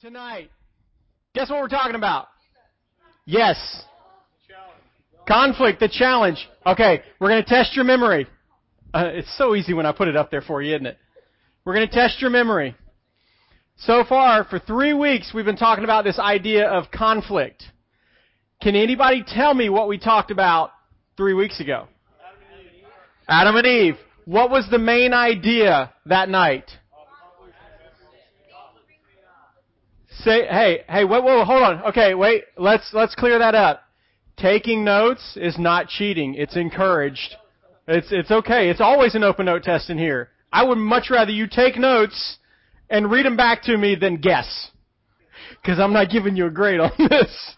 Tonight, guess what we're talking about? Yes. Conflict, the challenge. Okay, we're going to test your memory. Uh, it's so easy when I put it up there for you, isn't it? We're going to test your memory. So far, for three weeks, we've been talking about this idea of conflict. Can anybody tell me what we talked about three weeks ago? Adam and Eve. What was the main idea that night? Say, hey, hey, whoa, whoa, hold on. Okay, wait. Let's let's clear that up. Taking notes is not cheating. It's encouraged. It's it's okay. It's always an open note test in here. I would much rather you take notes and read them back to me than guess, because I'm not giving you a grade on this.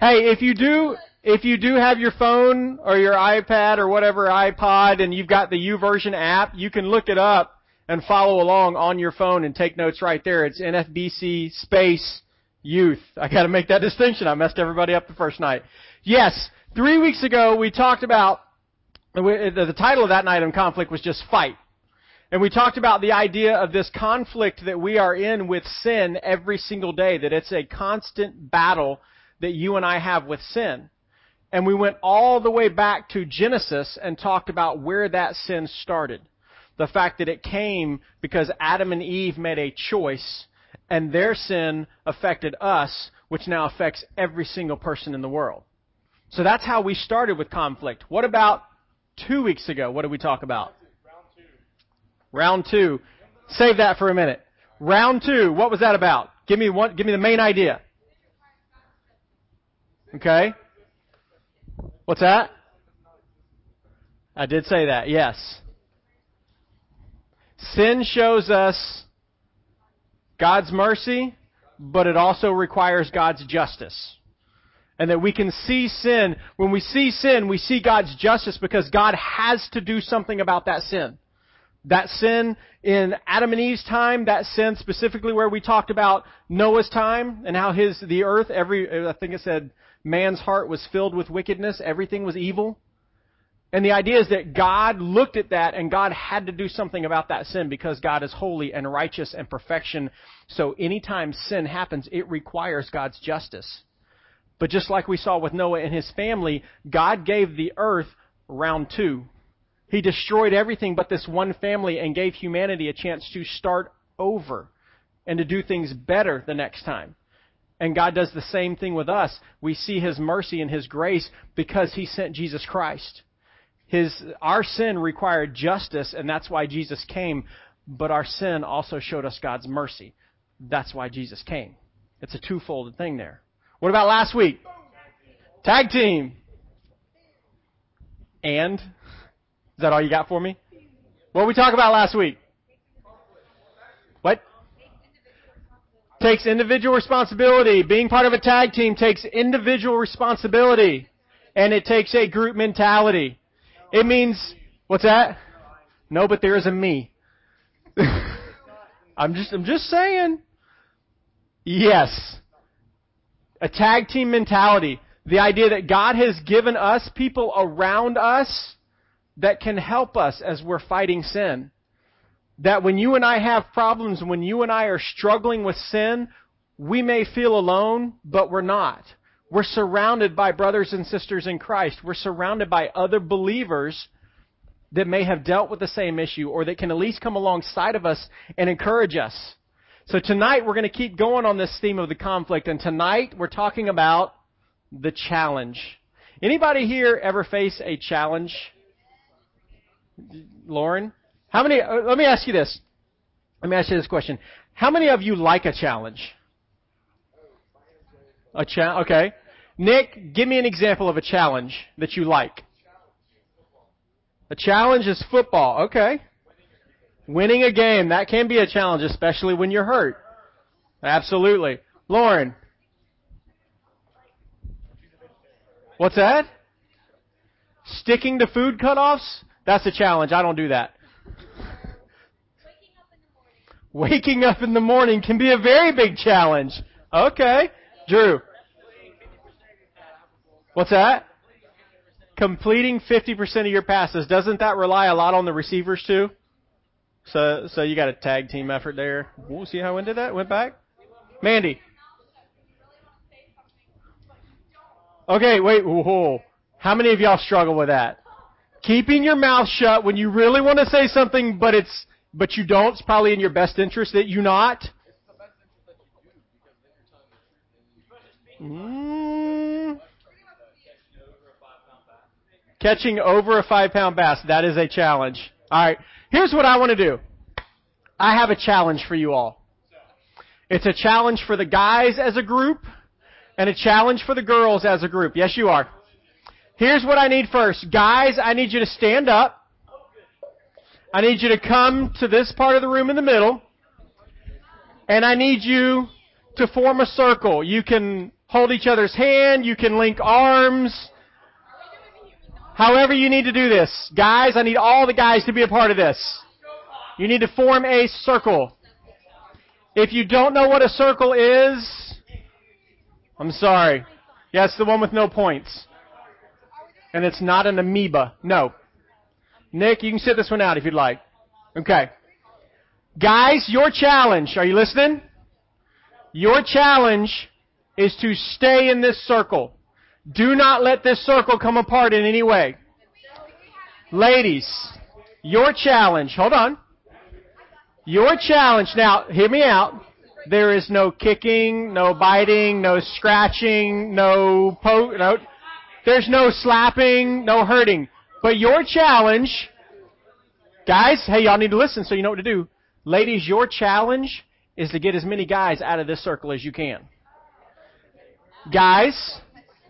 Hey, if you do if you do have your phone or your iPad or whatever iPod and you've got the YouVersion app, you can look it up and follow along on your phone and take notes right there. It's NFBC space youth. I gotta make that distinction. I messed everybody up the first night. Yes, three weeks ago we talked about, the title of that night in conflict was just fight. And we talked about the idea of this conflict that we are in with sin every single day, that it's a constant battle that you and I have with sin. And we went all the way back to Genesis and talked about where that sin started the fact that it came because Adam and Eve made a choice and their sin affected us, which now affects every single person in the world. So that's how we started with conflict. What about two weeks ago? What did we talk about? Round two. Round two. Save that for a minute. Round two. What was that about? Give me one. Give me the main idea. Okay. What's that? I did say that. Yes. Sin shows us God's mercy, but it also requires God's justice. And that we can see sin. When we see sin, we see God's justice because God has to do something about that sin. That sin in Adam and Eve's time, that sin specifically where we talked about Noah's time and how his, the earth, every, I think it said man's heart was filled with wickedness, everything was evil. And the idea is that God looked at that and God had to do something about that sin because God is holy and righteous and perfection. So anytime sin happens, it requires God's justice. But just like we saw with Noah and his family, God gave the earth round two. He destroyed everything but this one family and gave humanity a chance to start over and to do things better the next time. And God does the same thing with us. We see His mercy and His grace because He sent Jesus Christ. His, our sin required justice, and that's why Jesus came. But our sin also showed us God's mercy. That's why Jesus came. It's a twofold thing there. What about last week? Tag team. And? Is that all you got for me? What did we talk about last week? What? Takes individual responsibility. Being part of a tag team takes individual responsibility. And it takes a group mentality. It means, what's that? No, but there is a me. I'm just, I'm just saying. Yes. A tag team mentality. The idea that God has given us people around us that can help us as we're fighting sin. That when you and I have problems, when you and I are struggling with sin, we may feel alone, but we're not. We're surrounded by brothers and sisters in Christ. We're surrounded by other believers that may have dealt with the same issue or that can at least come alongside of us and encourage us. So tonight we're going to keep going on this theme of the conflict and tonight we're talking about the challenge. Anybody here ever face a challenge? Lauren? How many, uh, let me ask you this. Let me ask you this question. How many of you like a challenge? A challenge, okay. Nick, give me an example of a challenge that you like. A challenge is football. Okay. Winning a game. That can be a challenge, especially when you're hurt. Absolutely. Lauren. What's that? Sticking to food cutoffs? That's a challenge. I don't do that. Waking up in the morning can be a very big challenge. Okay. Drew. What's that? Completing 50% of your passes. Doesn't that rely a lot on the receivers too? So, so you got a tag team effort there. We'll see how I did that. Went back. Mandy. Okay, wait. Whoa. How many of y'all struggle with that? Keeping your mouth shut when you really want to say something, but it's but you don't. It's probably in your best interest that you not. Mm. Catching over a five pound bass, that is a challenge. Alright, here's what I want to do. I have a challenge for you all. It's a challenge for the guys as a group, and a challenge for the girls as a group. Yes, you are. Here's what I need first. Guys, I need you to stand up. I need you to come to this part of the room in the middle. And I need you to form a circle. You can hold each other's hand. You can link arms. However you need to do this. Guys, I need all the guys to be a part of this. You need to form a circle. If you don't know what a circle is, I'm sorry. Yeah, the one with no points. And it's not an amoeba. No. Nick, you can sit this one out if you'd like. Okay. Guys, your challenge, are you listening? Your challenge is to stay in this circle. Do not let this circle come apart in any way. Ladies, your challenge, hold on. Your challenge, now, hear me out. There is no kicking, no biting, no scratching, no poke, no, there's no slapping, no hurting. But your challenge, guys, hey, y'all need to listen so you know what to do. Ladies, your challenge is to get as many guys out of this circle as you can. Guys,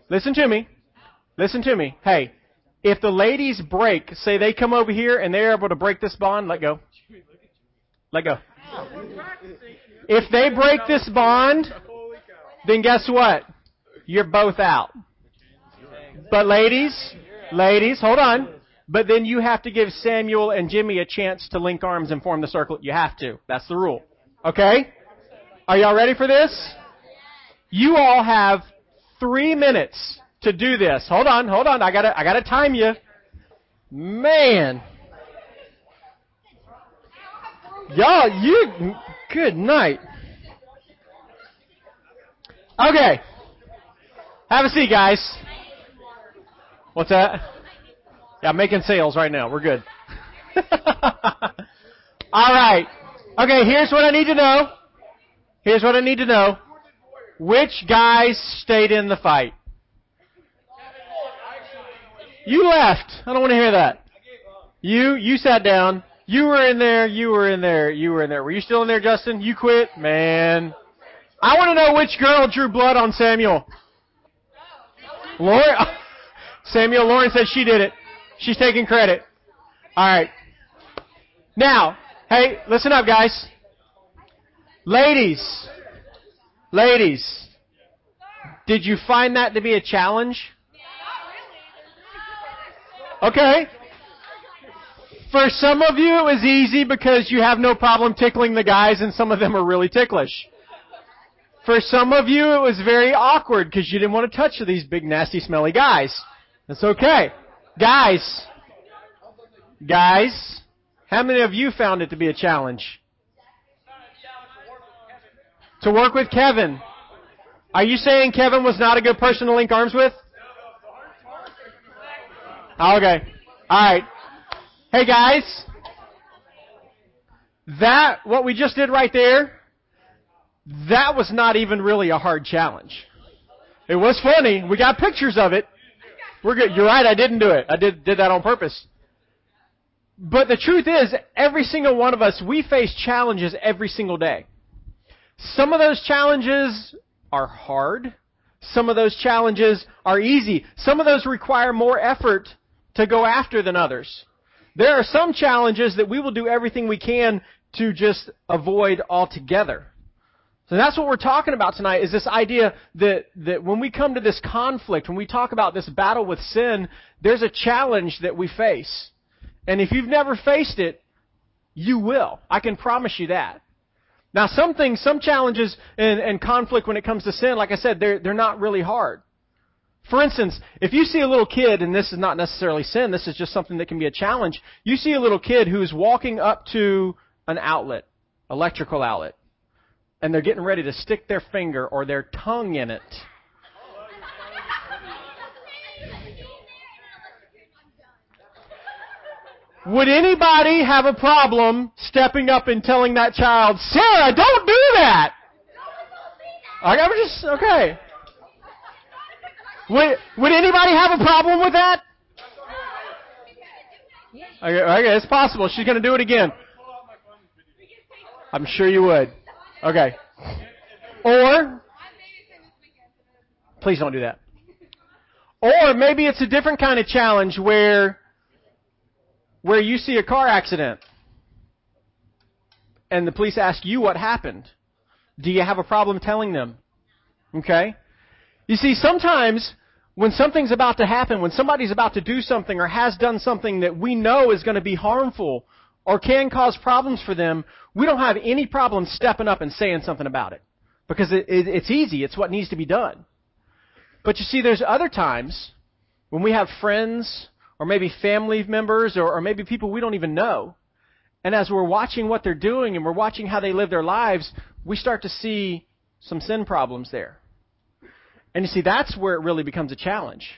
listen to me. Listen to me. Hey, if the ladies break, say they come over here and they're able to break this bond, let go. Let go. If they break this bond, then guess what? You're both out. But ladies, ladies, hold on. But then you have to give Samuel and Jimmy a chance to link arms and form the circle. You have to. That's the rule. Okay? Are y'all ready for this? You all have three minutes to do this. Hold on, hold on. I gotta, I gotta time you. Man. Y'all, you, good night. Okay. Have a seat, guys. What's that? Yeah, I'm making sales right now. We're good. All right. Okay, here's what I need to know. Here's what I need to know. Which guys stayed in the fight? You left. I don't want to hear that. You you sat down. You were in there. You were in there. You were in there. Were you still in there, Justin? You quit, man. I want to know which girl drew blood on Samuel. Lauren. Samuel. Lauren said she did it. She's taking credit. All right. Now, hey, listen up, guys. Ladies, ladies, did you find that to be a challenge? Okay. For some of you, it was easy because you have no problem tickling the guys, and some of them are really ticklish. For some of you, it was very awkward because you didn't want to touch these big, nasty, smelly guys. That's okay. Guys, guys, how many of you found it to be a challenge? To work with Kevin. Are you saying Kevin was not a good person to link arms with? Okay. Alright. Hey guys. That, what we just did right there, that was not even really a hard challenge. It was funny. We got pictures of it. We're good. You're right. I didn't do it. I did, did that on purpose. But the truth is, every single one of us, we face challenges every single day. Some of those challenges are hard. Some of those challenges are easy. Some of those require more effort to go after than others. There are some challenges that we will do everything we can to just avoid altogether. So that's what we're talking about tonight is this idea that, that when we come to this conflict, when we talk about this battle with sin, there's a challenge that we face. And if you've never faced it, you will. I can promise you that. Now some things, some challenges and, and conflict when it comes to sin, like I said, they're, they're not really hard. For instance, if you see a little kid, and this is not necessarily sin, this is just something that can be a challenge. You see a little kid who's walking up to an outlet, electrical outlet and they're getting ready to stick their finger or their tongue in it. Would anybody have a problem stepping up and telling that child, Sarah, don't do that? I am just, okay. Would, would anybody have a problem with that? Okay, okay, it's possible. She's going to do it again. I'm sure you would. Okay. Or, please don't do that. Or maybe it's a different kind of challenge where, where you see a car accident and the police ask you what happened. Do you have a problem telling them? Okay? You see, sometimes when something's about to happen, when somebody's about to do something or has done something that we know is going to be harmful or can cause problems for them, we don't have any problem stepping up and saying something about it. Because it, it, it's easy. It's what needs to be done. But you see, there's other times when we have friends or maybe family members or, or maybe people we don't even know. And as we're watching what they're doing and we're watching how they live their lives, we start to see some sin problems there. And you see, that's where it really becomes a challenge.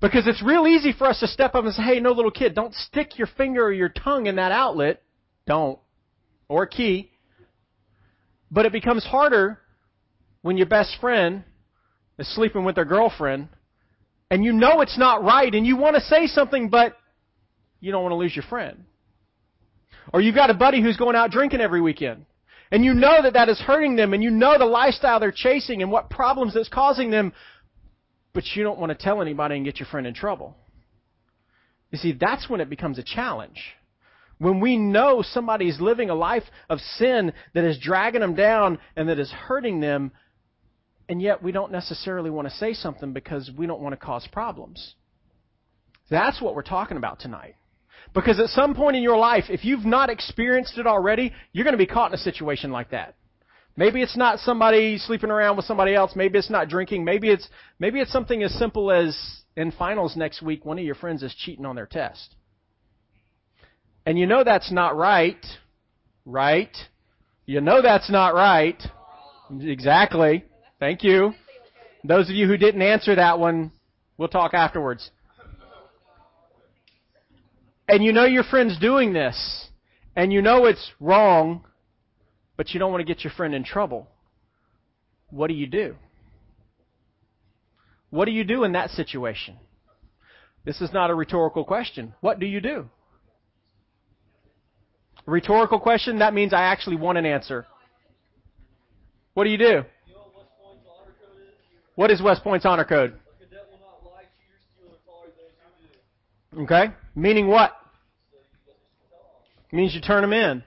Because it's real easy for us to step up and say, hey, no little kid, don't stick your finger or your tongue in that outlet. Don't. Or key. But it becomes harder when your best friend is sleeping with their girlfriend and you know it's not right and you want to say something, but you don't want to lose your friend. Or you've got a buddy who's going out drinking every weekend. And you know that that is hurting them, and you know the lifestyle they're chasing and what problems it's causing them, but you don't want to tell anybody and get your friend in trouble. You see, that's when it becomes a challenge. When we know somebody is living a life of sin that is dragging them down and that is hurting them, and yet we don't necessarily want to say something because we don't want to cause problems. That's what we're talking about tonight. Because at some point in your life, if you've not experienced it already, you're going to be caught in a situation like that. Maybe it's not somebody sleeping around with somebody else. Maybe it's not drinking. Maybe it's, maybe it's something as simple as in finals next week, one of your friends is cheating on their test. And you know that's not right. Right? You know that's not right. Exactly. Thank you. Those of you who didn't answer that one, we'll talk afterwards and you know your friend's doing this, and you know it's wrong, but you don't want to get your friend in trouble, what do you do? What do you do in that situation? This is not a rhetorical question. What do you do? A rhetorical question, that means I actually want an answer. What do you do? What is West Point's honor code? Okay? Meaning what? Means you turn them in.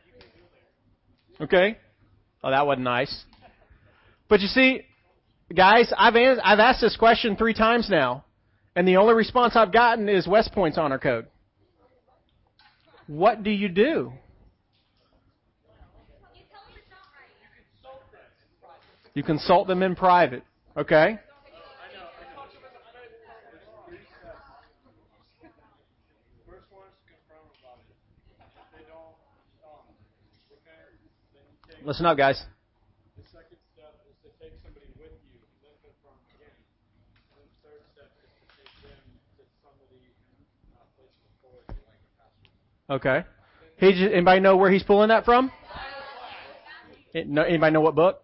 Okay? Oh, that wasn't nice. But you see, guys, I've, I've asked this question three times now, and the only response I've gotten is West Point's honor code. What do you do? You consult them in private. Okay? Listen up, guys. The second step is to take somebody with you, then confirm again. And then the third step is to take them to somebody in a place of authority, like a pastor. Okay. He just, anybody know where he's pulling that from? Anybody know what book?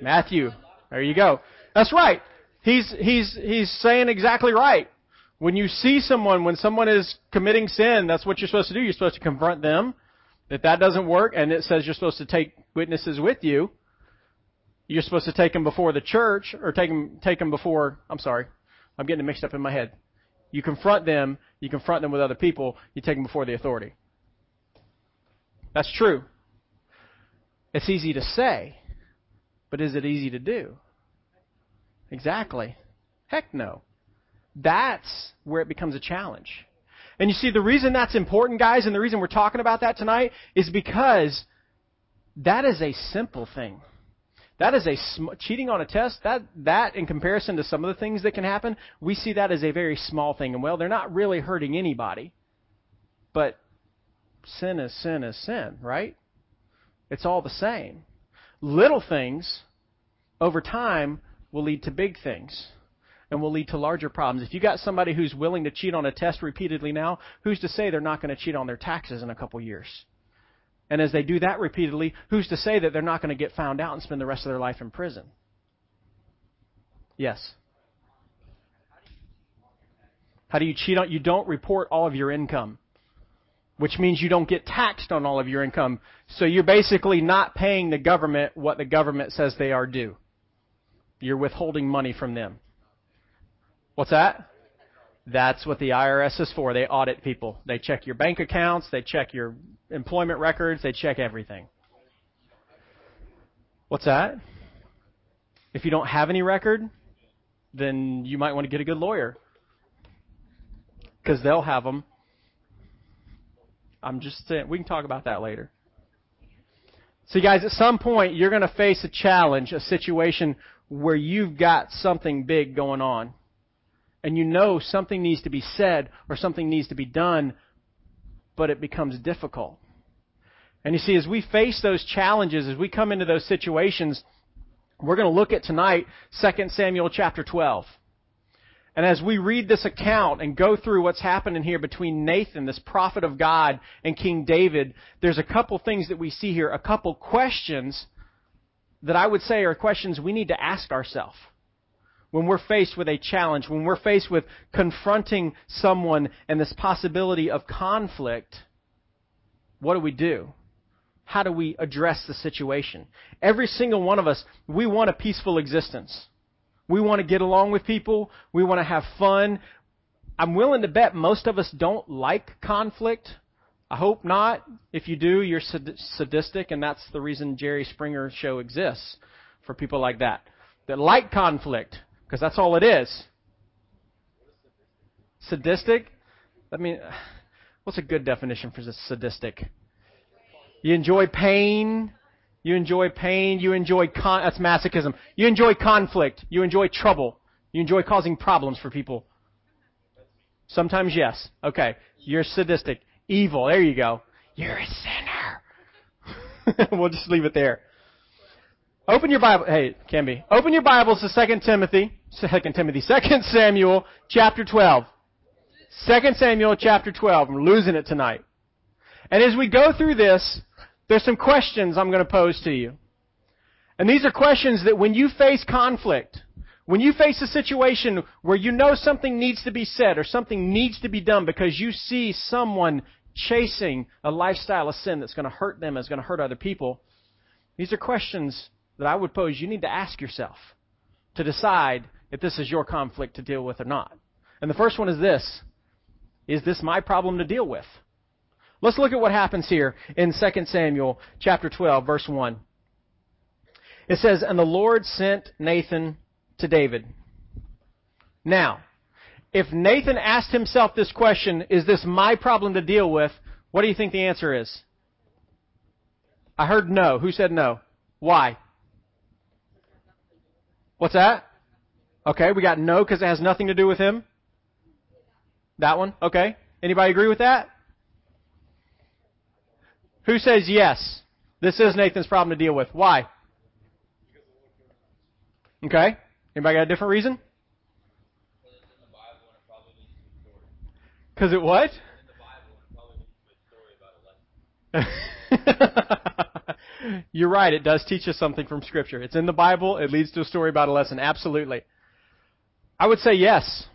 Matthew. There you go. That's right. He's he's he's saying exactly right. When you see someone, when someone is committing sin, that's what you're supposed to do. You're supposed to confront them if that doesn't work, and it says you're supposed to take witnesses with you, you're supposed to take them before the church, or take them, take them before, I'm sorry, I'm getting it mixed up in my head. You confront them, you confront them with other people, you take them before the authority. That's true. It's easy to say, but is it easy to do? Exactly. Heck no. That's where it becomes a challenge. And you see, the reason that's important, guys, and the reason we're talking about that tonight is because that is a simple thing. That is a sm- cheating on a test. That that in comparison to some of the things that can happen, we see that as a very small thing. And well, they're not really hurting anybody. But sin is sin is sin, right? It's all the same. little things over time will lead to big things and will lead to larger problems. If you got somebody who's willing to cheat on a test repeatedly now, who's to say they're not going to cheat on their taxes in a couple years? And as they do that repeatedly, who's to say that they're not going to get found out and spend the rest of their life in prison? Yes. How do you cheat on? You don't report all of your income, which means you don't get taxed on all of your income. So you're basically not paying the government what the government says they are due. You're withholding money from them. What's that? That's what the IRS is for. They audit people. They check your bank accounts, they check your employment records, they check everything. What's that? If you don't have any record, then you might want to get a good lawyer. Because they'll have them. I'm just saying, we can talk about that later. So, guys, at some point, you're going to face a challenge, a situation where you've got something big going on and you know something needs to be said or something needs to be done, but it becomes difficult. And you see, as we face those challenges, as we come into those situations, we're going to look at tonight 2 Samuel chapter 12. And as we read this account and go through what's happening here between Nathan, this prophet of God, and King David, there's a couple things that we see here, a couple questions that I would say are questions we need to ask ourselves when we're faced with a challenge, when we're faced with confronting someone and this possibility of conflict, what do we do? How do we address the situation? Every single one of us, we want a peaceful existence. We want to get along with people. We want to have fun. I'm willing to bet most of us don't like conflict. I hope not. If you do, you're sadistic, and that's the reason Jerry Springer show exists for people like that that like conflict. Because that's all it is. Sadistic? I mean, what's a good definition for sadistic? You enjoy pain. You enjoy pain. You enjoy con- that's masochism. You enjoy conflict. You enjoy trouble. You enjoy causing problems for people. Sometimes yes. Okay. You're sadistic. Evil. There you go. You're a sinner. we'll just leave it there. Open your Bible. Hey, can be. Open your Bibles to 2 Timothy, 2 Timothy, 2 Samuel chapter 12. 2 Samuel chapter 12. I'm losing it tonight. And as we go through this, there's some questions I'm going to pose to you. And these are questions that when you face conflict, when you face a situation where you know something needs to be said or something needs to be done because you see someone chasing a lifestyle of sin that's going to hurt them, is going to hurt other people, these are questions that I would pose you need to ask yourself to decide if this is your conflict to deal with or not. And the first one is this Is this my problem to deal with? Let's look at what happens here in 2 Samuel chapter 12, verse 1. It says, And the Lord sent Nathan to David. Now, if Nathan asked himself this question, Is this my problem to deal with? What do you think the answer is? I heard no. Who said no? Why? What's that? Okay, we got no because it has nothing to do with him. That one? Okay. Anybody agree with that? Who says yes? This is Nathan's problem to deal with. Why? Okay. Anybody got a different reason? Because it what? You're right. It does teach us something from Scripture. It's in the Bible. It leads to a story about a lesson. Absolutely. I would say yes.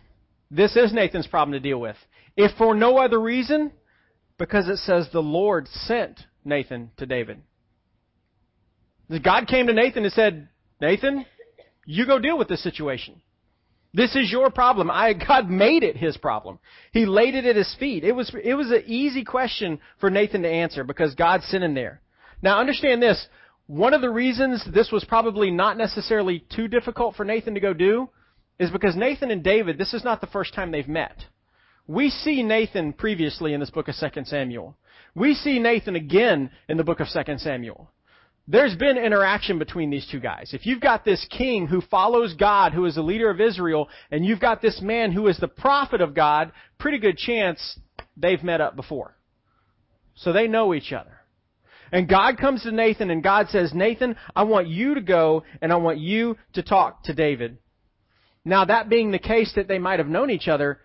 This is Nathan's problem to deal with. If for no other reason, because it says the Lord sent Nathan to David. God came to Nathan and said, Nathan, you go deal with this situation. This is your problem. I, God made it his problem. He laid it at his feet. It was, it was an easy question for Nathan to answer because God sent him there. Now understand this. One of the reasons this was probably not necessarily too difficult for Nathan to go do is because Nathan and David, this is not the first time they've met. We see Nathan previously in this book of 2 Samuel. We see Nathan again in the book of 2 Samuel. There's been interaction between these two guys. If you've got this king who follows God, who is the leader of Israel, and you've got this man who is the prophet of God, pretty good chance they've met up before. So they know each other. And God comes to Nathan and God says, Nathan, I want you to go and I want you to talk to David. Now, that being the case that they might have known each other,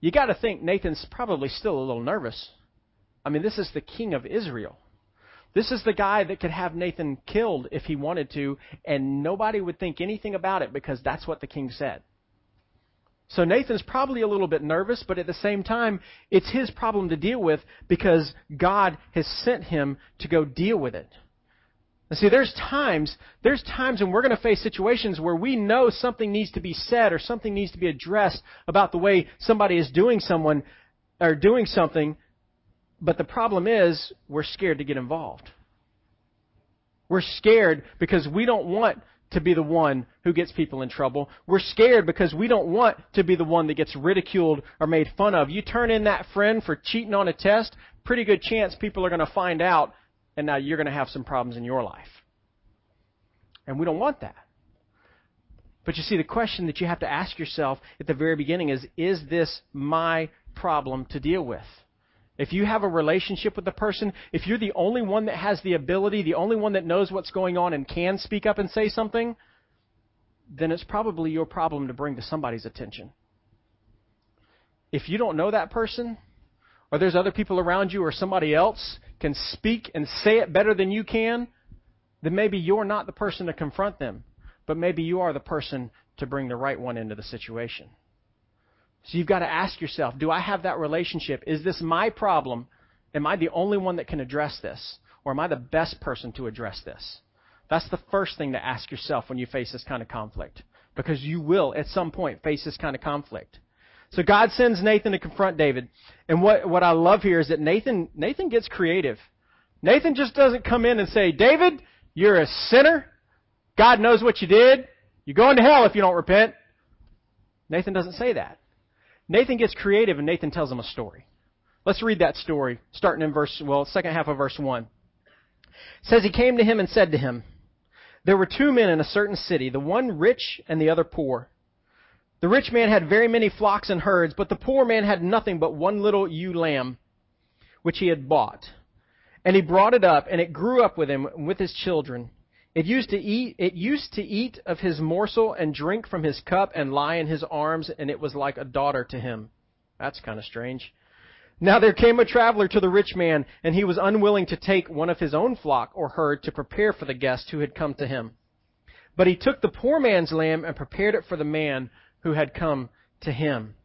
you got to think Nathan's probably still a little nervous. I mean, this is the king of Israel. This is the guy that could have Nathan killed if he wanted to, and nobody would think anything about it because that's what the king said. So Nathan's probably a little bit nervous, but at the same time, it's his problem to deal with because God has sent him to go deal with it. And see, there's times, there's times when we're going to face situations where we know something needs to be said or something needs to be addressed about the way somebody is doing someone or doing something, but the problem is we're scared to get involved. We're scared because we don't want to be the one who gets people in trouble. We're scared because we don't want to be the one that gets ridiculed or made fun of. You turn in that friend for cheating on a test, pretty good chance people are going to find out, and now you're going to have some problems in your life. And we don't want that. But you see, the question that you have to ask yourself at the very beginning is Is this my problem to deal with? If you have a relationship with the person, if you're the only one that has the ability, the only one that knows what's going on and can speak up and say something, then it's probably your problem to bring to somebody's attention. If you don't know that person, or there's other people around you, or somebody else can speak and say it better than you can, then maybe you're not the person to confront them, but maybe you are the person to bring the right one into the situation. So you've got to ask yourself, do I have that relationship? Is this my problem? Am I the only one that can address this? Or am I the best person to address this? That's the first thing to ask yourself when you face this kind of conflict. Because you will, at some point, face this kind of conflict. So God sends Nathan to confront David. And what, what I love here is that Nathan, Nathan gets creative. Nathan just doesn't come in and say, David, you're a sinner. God knows what you did. You're going to hell if you don't repent. Nathan doesn't say that. Nathan gets creative and Nathan tells him a story. Let's read that story, starting in verse, well, second half of verse 1. It says, He came to him and said to him, There were two men in a certain city, the one rich and the other poor. The rich man had very many flocks and herds, but the poor man had nothing but one little ewe lamb, which he had bought. And he brought it up, and it grew up with him and with his children. It used to eat it used to eat of his morsel and drink from his cup and lie in his arms and it was like a daughter to him. That's kind of strange. Now there came a traveler to the rich man and he was unwilling to take one of his own flock or herd to prepare for the guest who had come to him. But he took the poor man's lamb and prepared it for the man who had come to him.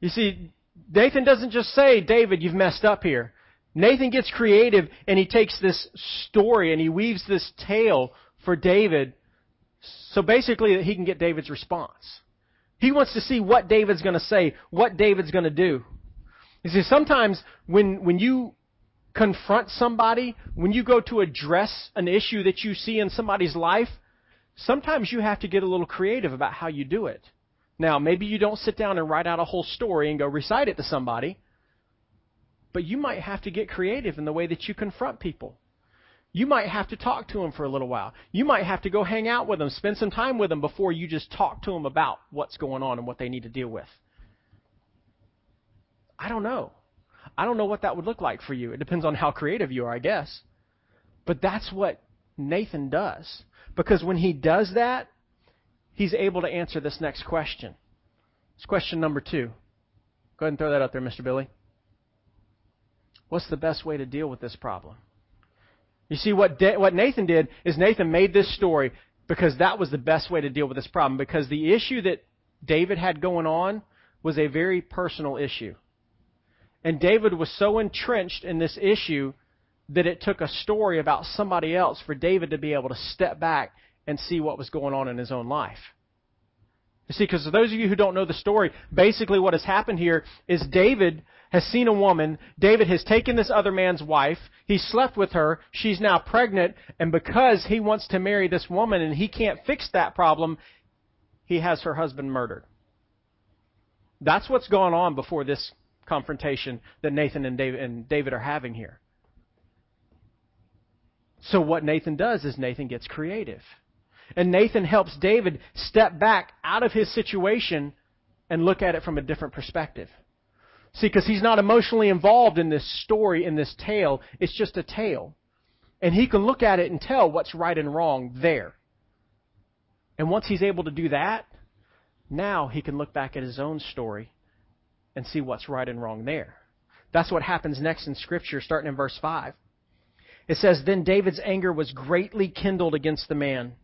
You see, Nathan doesn't just say, David, you've messed up here. Nathan gets creative and he takes this story and he weaves this tale for David so basically that he can get David's response. He wants to see what David's going to say, what David's going to do. You see, sometimes when, when you confront somebody, when you go to address an issue that you see in somebody's life, sometimes you have to get a little creative about how you do it. Now, maybe you don't sit down and write out a whole story and go recite it to somebody. But you might have to get creative in the way that you confront people. You might have to talk to them for a little while. You might have to go hang out with them, spend some time with them before you just talk to them about what's going on and what they need to deal with. I don't know. I don't know what that would look like for you. It depends on how creative you are, I guess. But that's what Nathan does. Because when he does that, he's able to answer this next question. It's question number two. Go ahead and throw that out there, Mr. Billy. What's the best way to deal with this problem? You see, what, what Nathan did is Nathan made this story because that was the best way to deal with this problem. Because the issue that David had going on was a very personal issue. And David was so entrenched in this issue that it took a story about somebody else for David to be able to step back and see what was going on in his own life. You see, because for those of you who don't know the story, basically what has happened here is David has seen a woman. David has taken this other man's wife. He slept with her. She's now pregnant. And because he wants to marry this woman and he can't fix that problem, he has her husband murdered. That's what's going on before this confrontation that Nathan and David, and David are having here. So what Nathan does is Nathan gets creative. And Nathan helps David step back out of his situation and look at it from a different perspective. See, because he's not emotionally involved in this story, in this tale. It's just a tale. And he can look at it and tell what's right and wrong there. And once he's able to do that, now he can look back at his own story and see what's right and wrong there. That's what happens next in Scripture, starting in verse 5. It says, Then David's anger was greatly kindled against the man.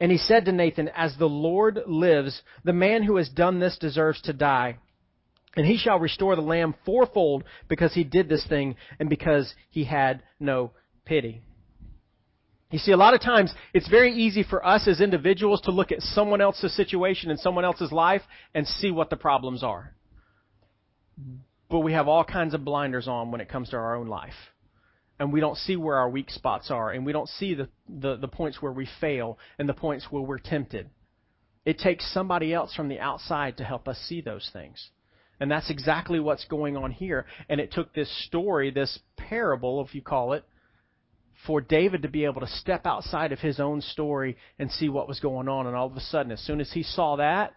And he said to Nathan, As the Lord lives, the man who has done this deserves to die. And he shall restore the lamb fourfold because he did this thing and because he had no pity. You see, a lot of times it's very easy for us as individuals to look at someone else's situation and someone else's life and see what the problems are. But we have all kinds of blinders on when it comes to our own life. And we don't see where our weak spots are, and we don't see the, the, the points where we fail and the points where we're tempted. It takes somebody else from the outside to help us see those things. And that's exactly what's going on here. And it took this story, this parable, if you call it, for David to be able to step outside of his own story and see what was going on. And all of a sudden, as soon as he saw that,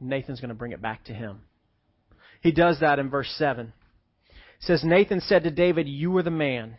Nathan's going to bring it back to him. He does that in verse 7. It says, Nathan said to David, You are the man.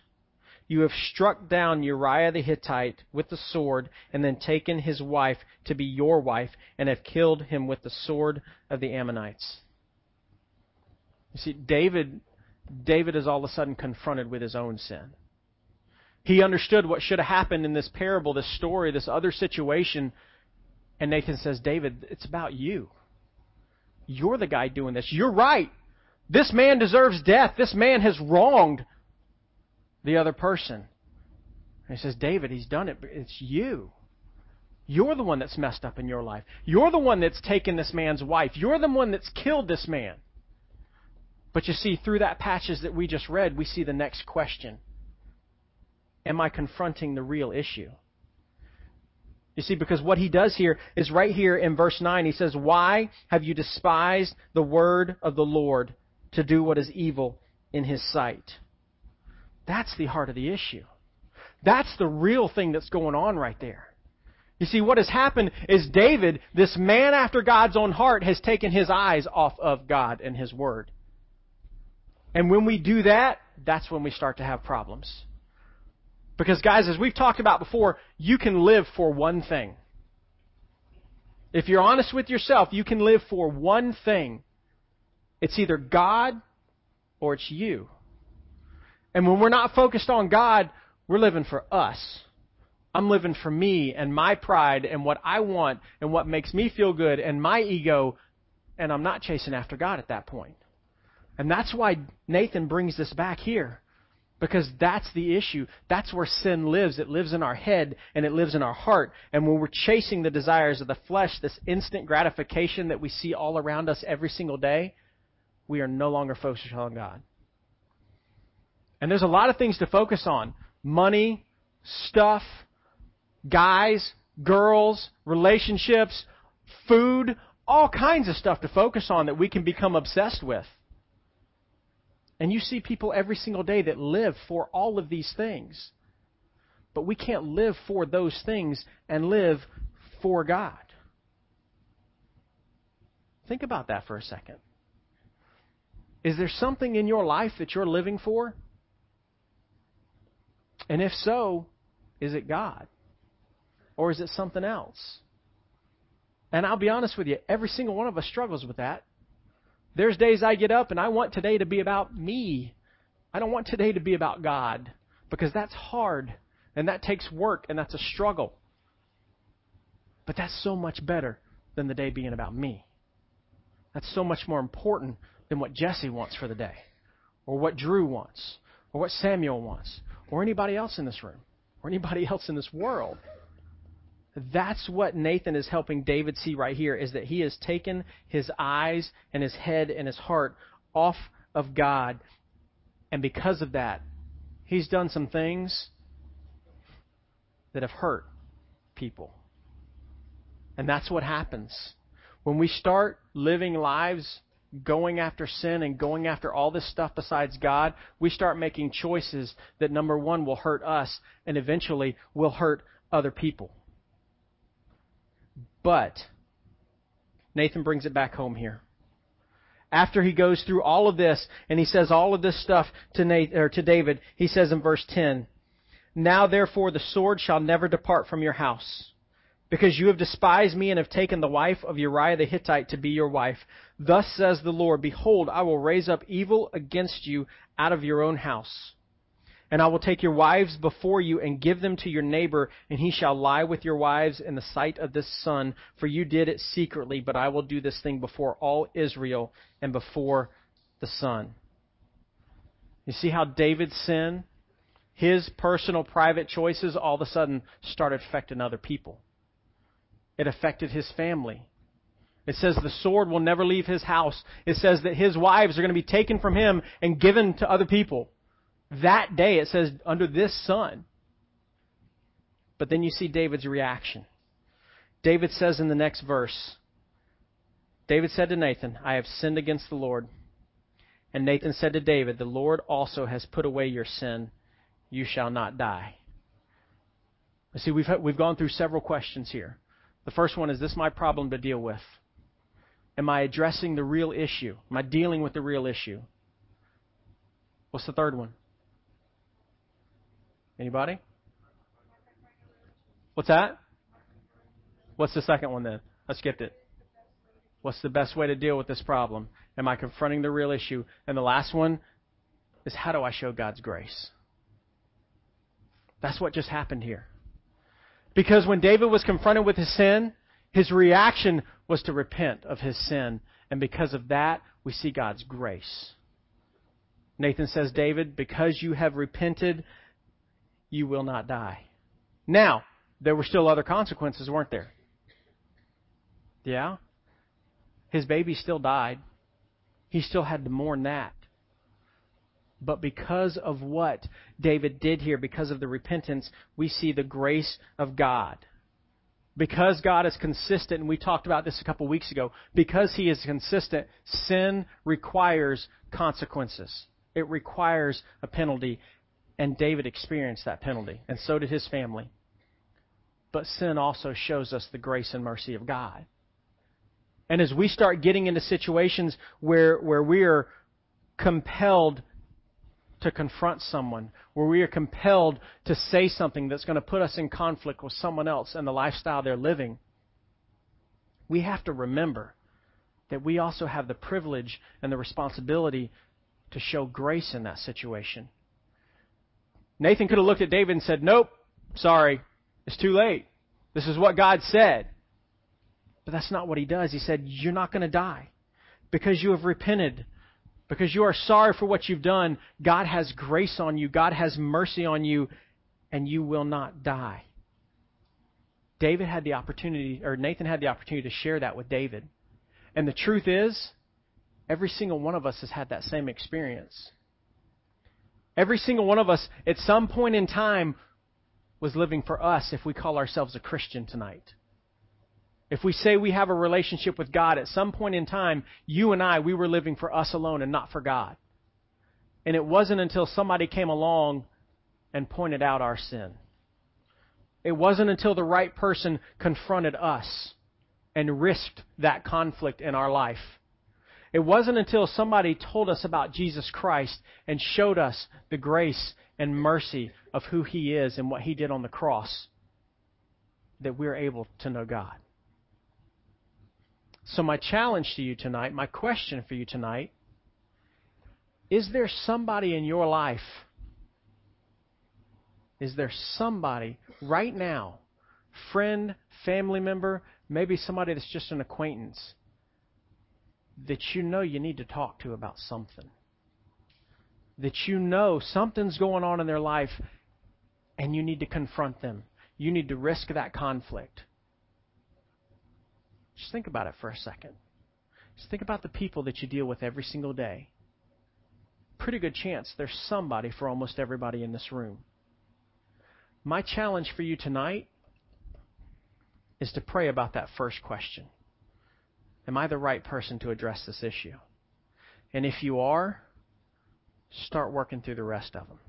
You have struck down Uriah the Hittite with the sword, and then taken his wife to be your wife, and have killed him with the sword of the Ammonites. You see, David, David is all of a sudden confronted with his own sin. He understood what should have happened in this parable, this story, this other situation and Nathan says, David, it's about you. You're the guy doing this. You're right. This man deserves death. This man has wronged the other person. And he says, David, he's done it, but it's you. You're the one that's messed up in your life. You're the one that's taken this man's wife. You're the one that's killed this man. But you see, through that passage that we just read, we see the next question Am I confronting the real issue? You see, because what he does here is right here in verse 9. He says, Why have you despised the word of the Lord to do what is evil in his sight? That's the heart of the issue. That's the real thing that's going on right there. You see, what has happened is David, this man after God's own heart, has taken his eyes off of God and his word. And when we do that, that's when we start to have problems. Because, guys, as we've talked about before, you can live for one thing. If you're honest with yourself, you can live for one thing. It's either God or it's you. And when we're not focused on God, we're living for us. I'm living for me and my pride and what I want and what makes me feel good and my ego, and I'm not chasing after God at that point. And that's why Nathan brings this back here. Because that's the issue. That's where sin lives. It lives in our head and it lives in our heart. And when we're chasing the desires of the flesh, this instant gratification that we see all around us every single day, we are no longer focused on God. And there's a lot of things to focus on money, stuff, guys, girls, relationships, food, all kinds of stuff to focus on that we can become obsessed with. And you see people every single day that live for all of these things. But we can't live for those things and live for God. Think about that for a second. Is there something in your life that you're living for? And if so, is it God? Or is it something else? And I'll be honest with you, every single one of us struggles with that. There's days I get up and I want today to be about me. I don't want today to be about God because that's hard and that takes work and that's a struggle. But that's so much better than the day being about me. That's so much more important than what Jesse wants for the day, or what Drew wants, or what Samuel wants, or anybody else in this room, or anybody else in this world. That's what Nathan is helping David see right here is that he has taken his eyes and his head and his heart off of God. And because of that, he's done some things that have hurt people. And that's what happens When we start living lives going after sin and going after all this stuff besides God, we start making choices that number one will hurt us and eventually will hurt other people. But Nathan brings it back home here. After he goes through all of this and he says all of this stuff to Nathan, or to David, he says in verse 10, Now therefore the sword shall never depart from your house because you have despised me and have taken the wife of Uriah the Hittite to be your wife. Thus says the Lord, Behold, I will raise up evil against you out of your own house. And I will take your wives before you and give them to your neighbor, and he shall lie with your wives in the sight of this sun, for you did it secretly, but I will do this thing before all Israel and before the sun. You see how David's sin, his personal private choices, all of a sudden started affecting other people. It affected his family. It says the sword will never leave his house. It says that his wives are going to be taken from him and given to other people. That day, it says, under this sun. But then you see David's reaction. David says in the next verse, David said to Nathan, I have sinned against the Lord. And Nathan said to David, The Lord also has put away your sin. You shall not die. See, we've, we've gone through several questions here. The first one is this my problem to deal with? Am I addressing the real issue? Am I dealing with the real issue? What's the third one? Anybody? What's that? What's the second one then? I skipped it. What's the best way to deal with this problem? Am I confronting the real issue? And the last one is how do I show God's grace? That's what just happened here. Because when David was confronted with his sin, his reaction was to repent of his sin. And because of that, we see God's grace. Nathan says, David, because you have repented, you will not die. Now, there were still other consequences, weren't there? Yeah? His baby still died. He still had to mourn that. But because of what David did here, because of the repentance, we see the grace of God. Because God is consistent, and we talked about this a couple weeks ago, because He is consistent, sin requires consequences. It requires a penalty. And David experienced that penalty, and so did his family. But sin also shows us the grace and mercy of God. And as we start getting into situations where, where we are compelled to confront someone, where we are compelled to say something that's going to put us in conflict with someone else and the lifestyle they're living, we have to remember that we also have the privilege and the responsibility to show grace in that situation. Nathan could have looked at David and said, Nope, sorry, it's too late. This is what God said. But that's not what he does. He said, You're not going to die because you have repented because you are sorry for what you've done, God has grace on you, God has mercy on you, and you will not die. David had the opportunity, or Nathan had the opportunity to share that with David. And the truth is, every single one of us has had that same experience. Every single one of us, at some point in time, was living for us if we call ourselves a Christian tonight. If we say we have a relationship with God, at some point in time, you and I, we were living for us alone and not for God. And it wasn't until somebody came along and pointed out our sin. It wasn't until the right person confronted us and risked that conflict in our life. It wasn't until somebody told us about Jesus Christ and showed us the grace and mercy of who He is and what He did on the cross that we're able to know God. So, my challenge to you tonight, my question for you tonight, is there somebody in your life? Is there somebody right now, friend, family member, maybe somebody that's just an acquaintance, that you know you need to talk to about something? That you know something's going on in their life and you need to confront them. You need to risk that conflict. Just think about it for a second. Just think about the people that you deal with every single day. Pretty good chance there's somebody for almost everybody in this room. My challenge for you tonight is to pray about that first question. Am I the right person to address this issue? And if you are, start working through the rest of them.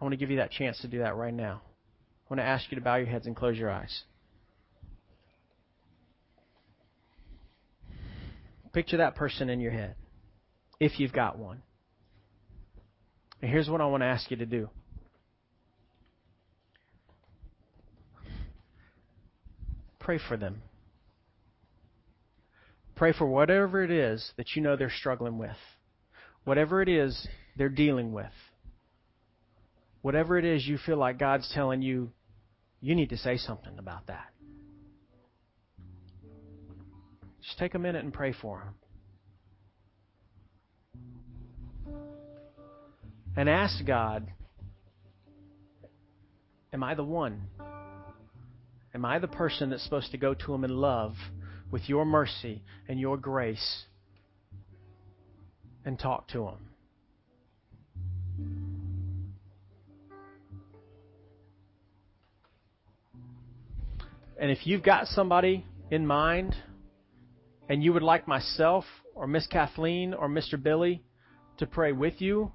I want to give you that chance to do that right now. I want to ask you to bow your heads and close your eyes. Picture that person in your head, if you've got one. And here's what I want to ask you to do. Pray for them. Pray for whatever it is that you know they're struggling with, whatever it is they're dealing with, whatever it is you feel like God's telling you, you need to say something about that. Just take a minute and pray for them. And ask God, Am I the one? Am I the person that's supposed to go to Him in love with your mercy and your grace and talk to Him? And if you've got somebody in mind and you would like myself or Miss Kathleen or Mr. Billy to pray with you,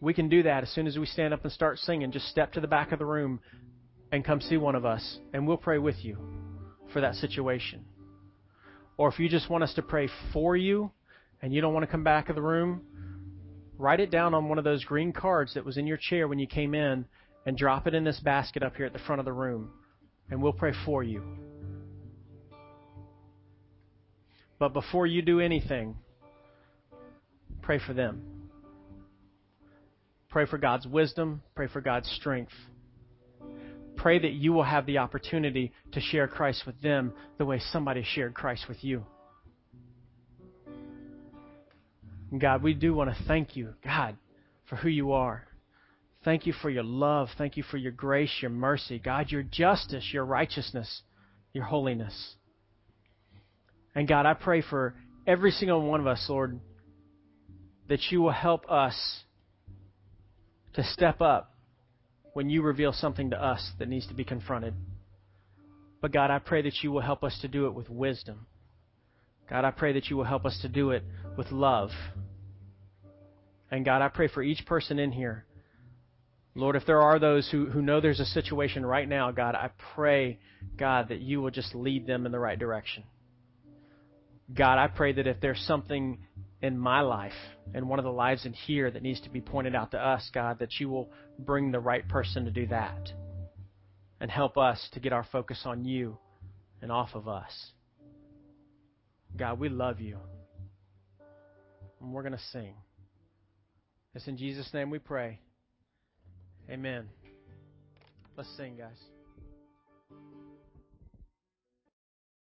we can do that as soon as we stand up and start singing. Just step to the back of the room and come see one of us, and we'll pray with you for that situation. Or if you just want us to pray for you and you don't want to come back of the room, write it down on one of those green cards that was in your chair when you came in and drop it in this basket up here at the front of the room, and we'll pray for you. But before you do anything, pray for them. Pray for God's wisdom, pray for God's strength pray that you will have the opportunity to share Christ with them the way somebody shared Christ with you. God, we do want to thank you, God, for who you are. Thank you for your love. Thank you for your grace, your mercy. God, your justice, your righteousness, your holiness. And God, I pray for every single one of us, Lord, that you will help us to step up when you reveal something to us that needs to be confronted. But God, I pray that you will help us to do it with wisdom. God, I pray that you will help us to do it with love. And God, I pray for each person in here. Lord, if there are those who, who know there's a situation right now, God, I pray, God, that you will just lead them in the right direction. God, I pray that if there's something in my life and one of the lives in here that needs to be pointed out to us, God, that you will bring the right person to do that and help us to get our focus on you and off of us. God, we love you. And we're going to sing. It's in Jesus' name we pray. Amen. Let's sing, guys.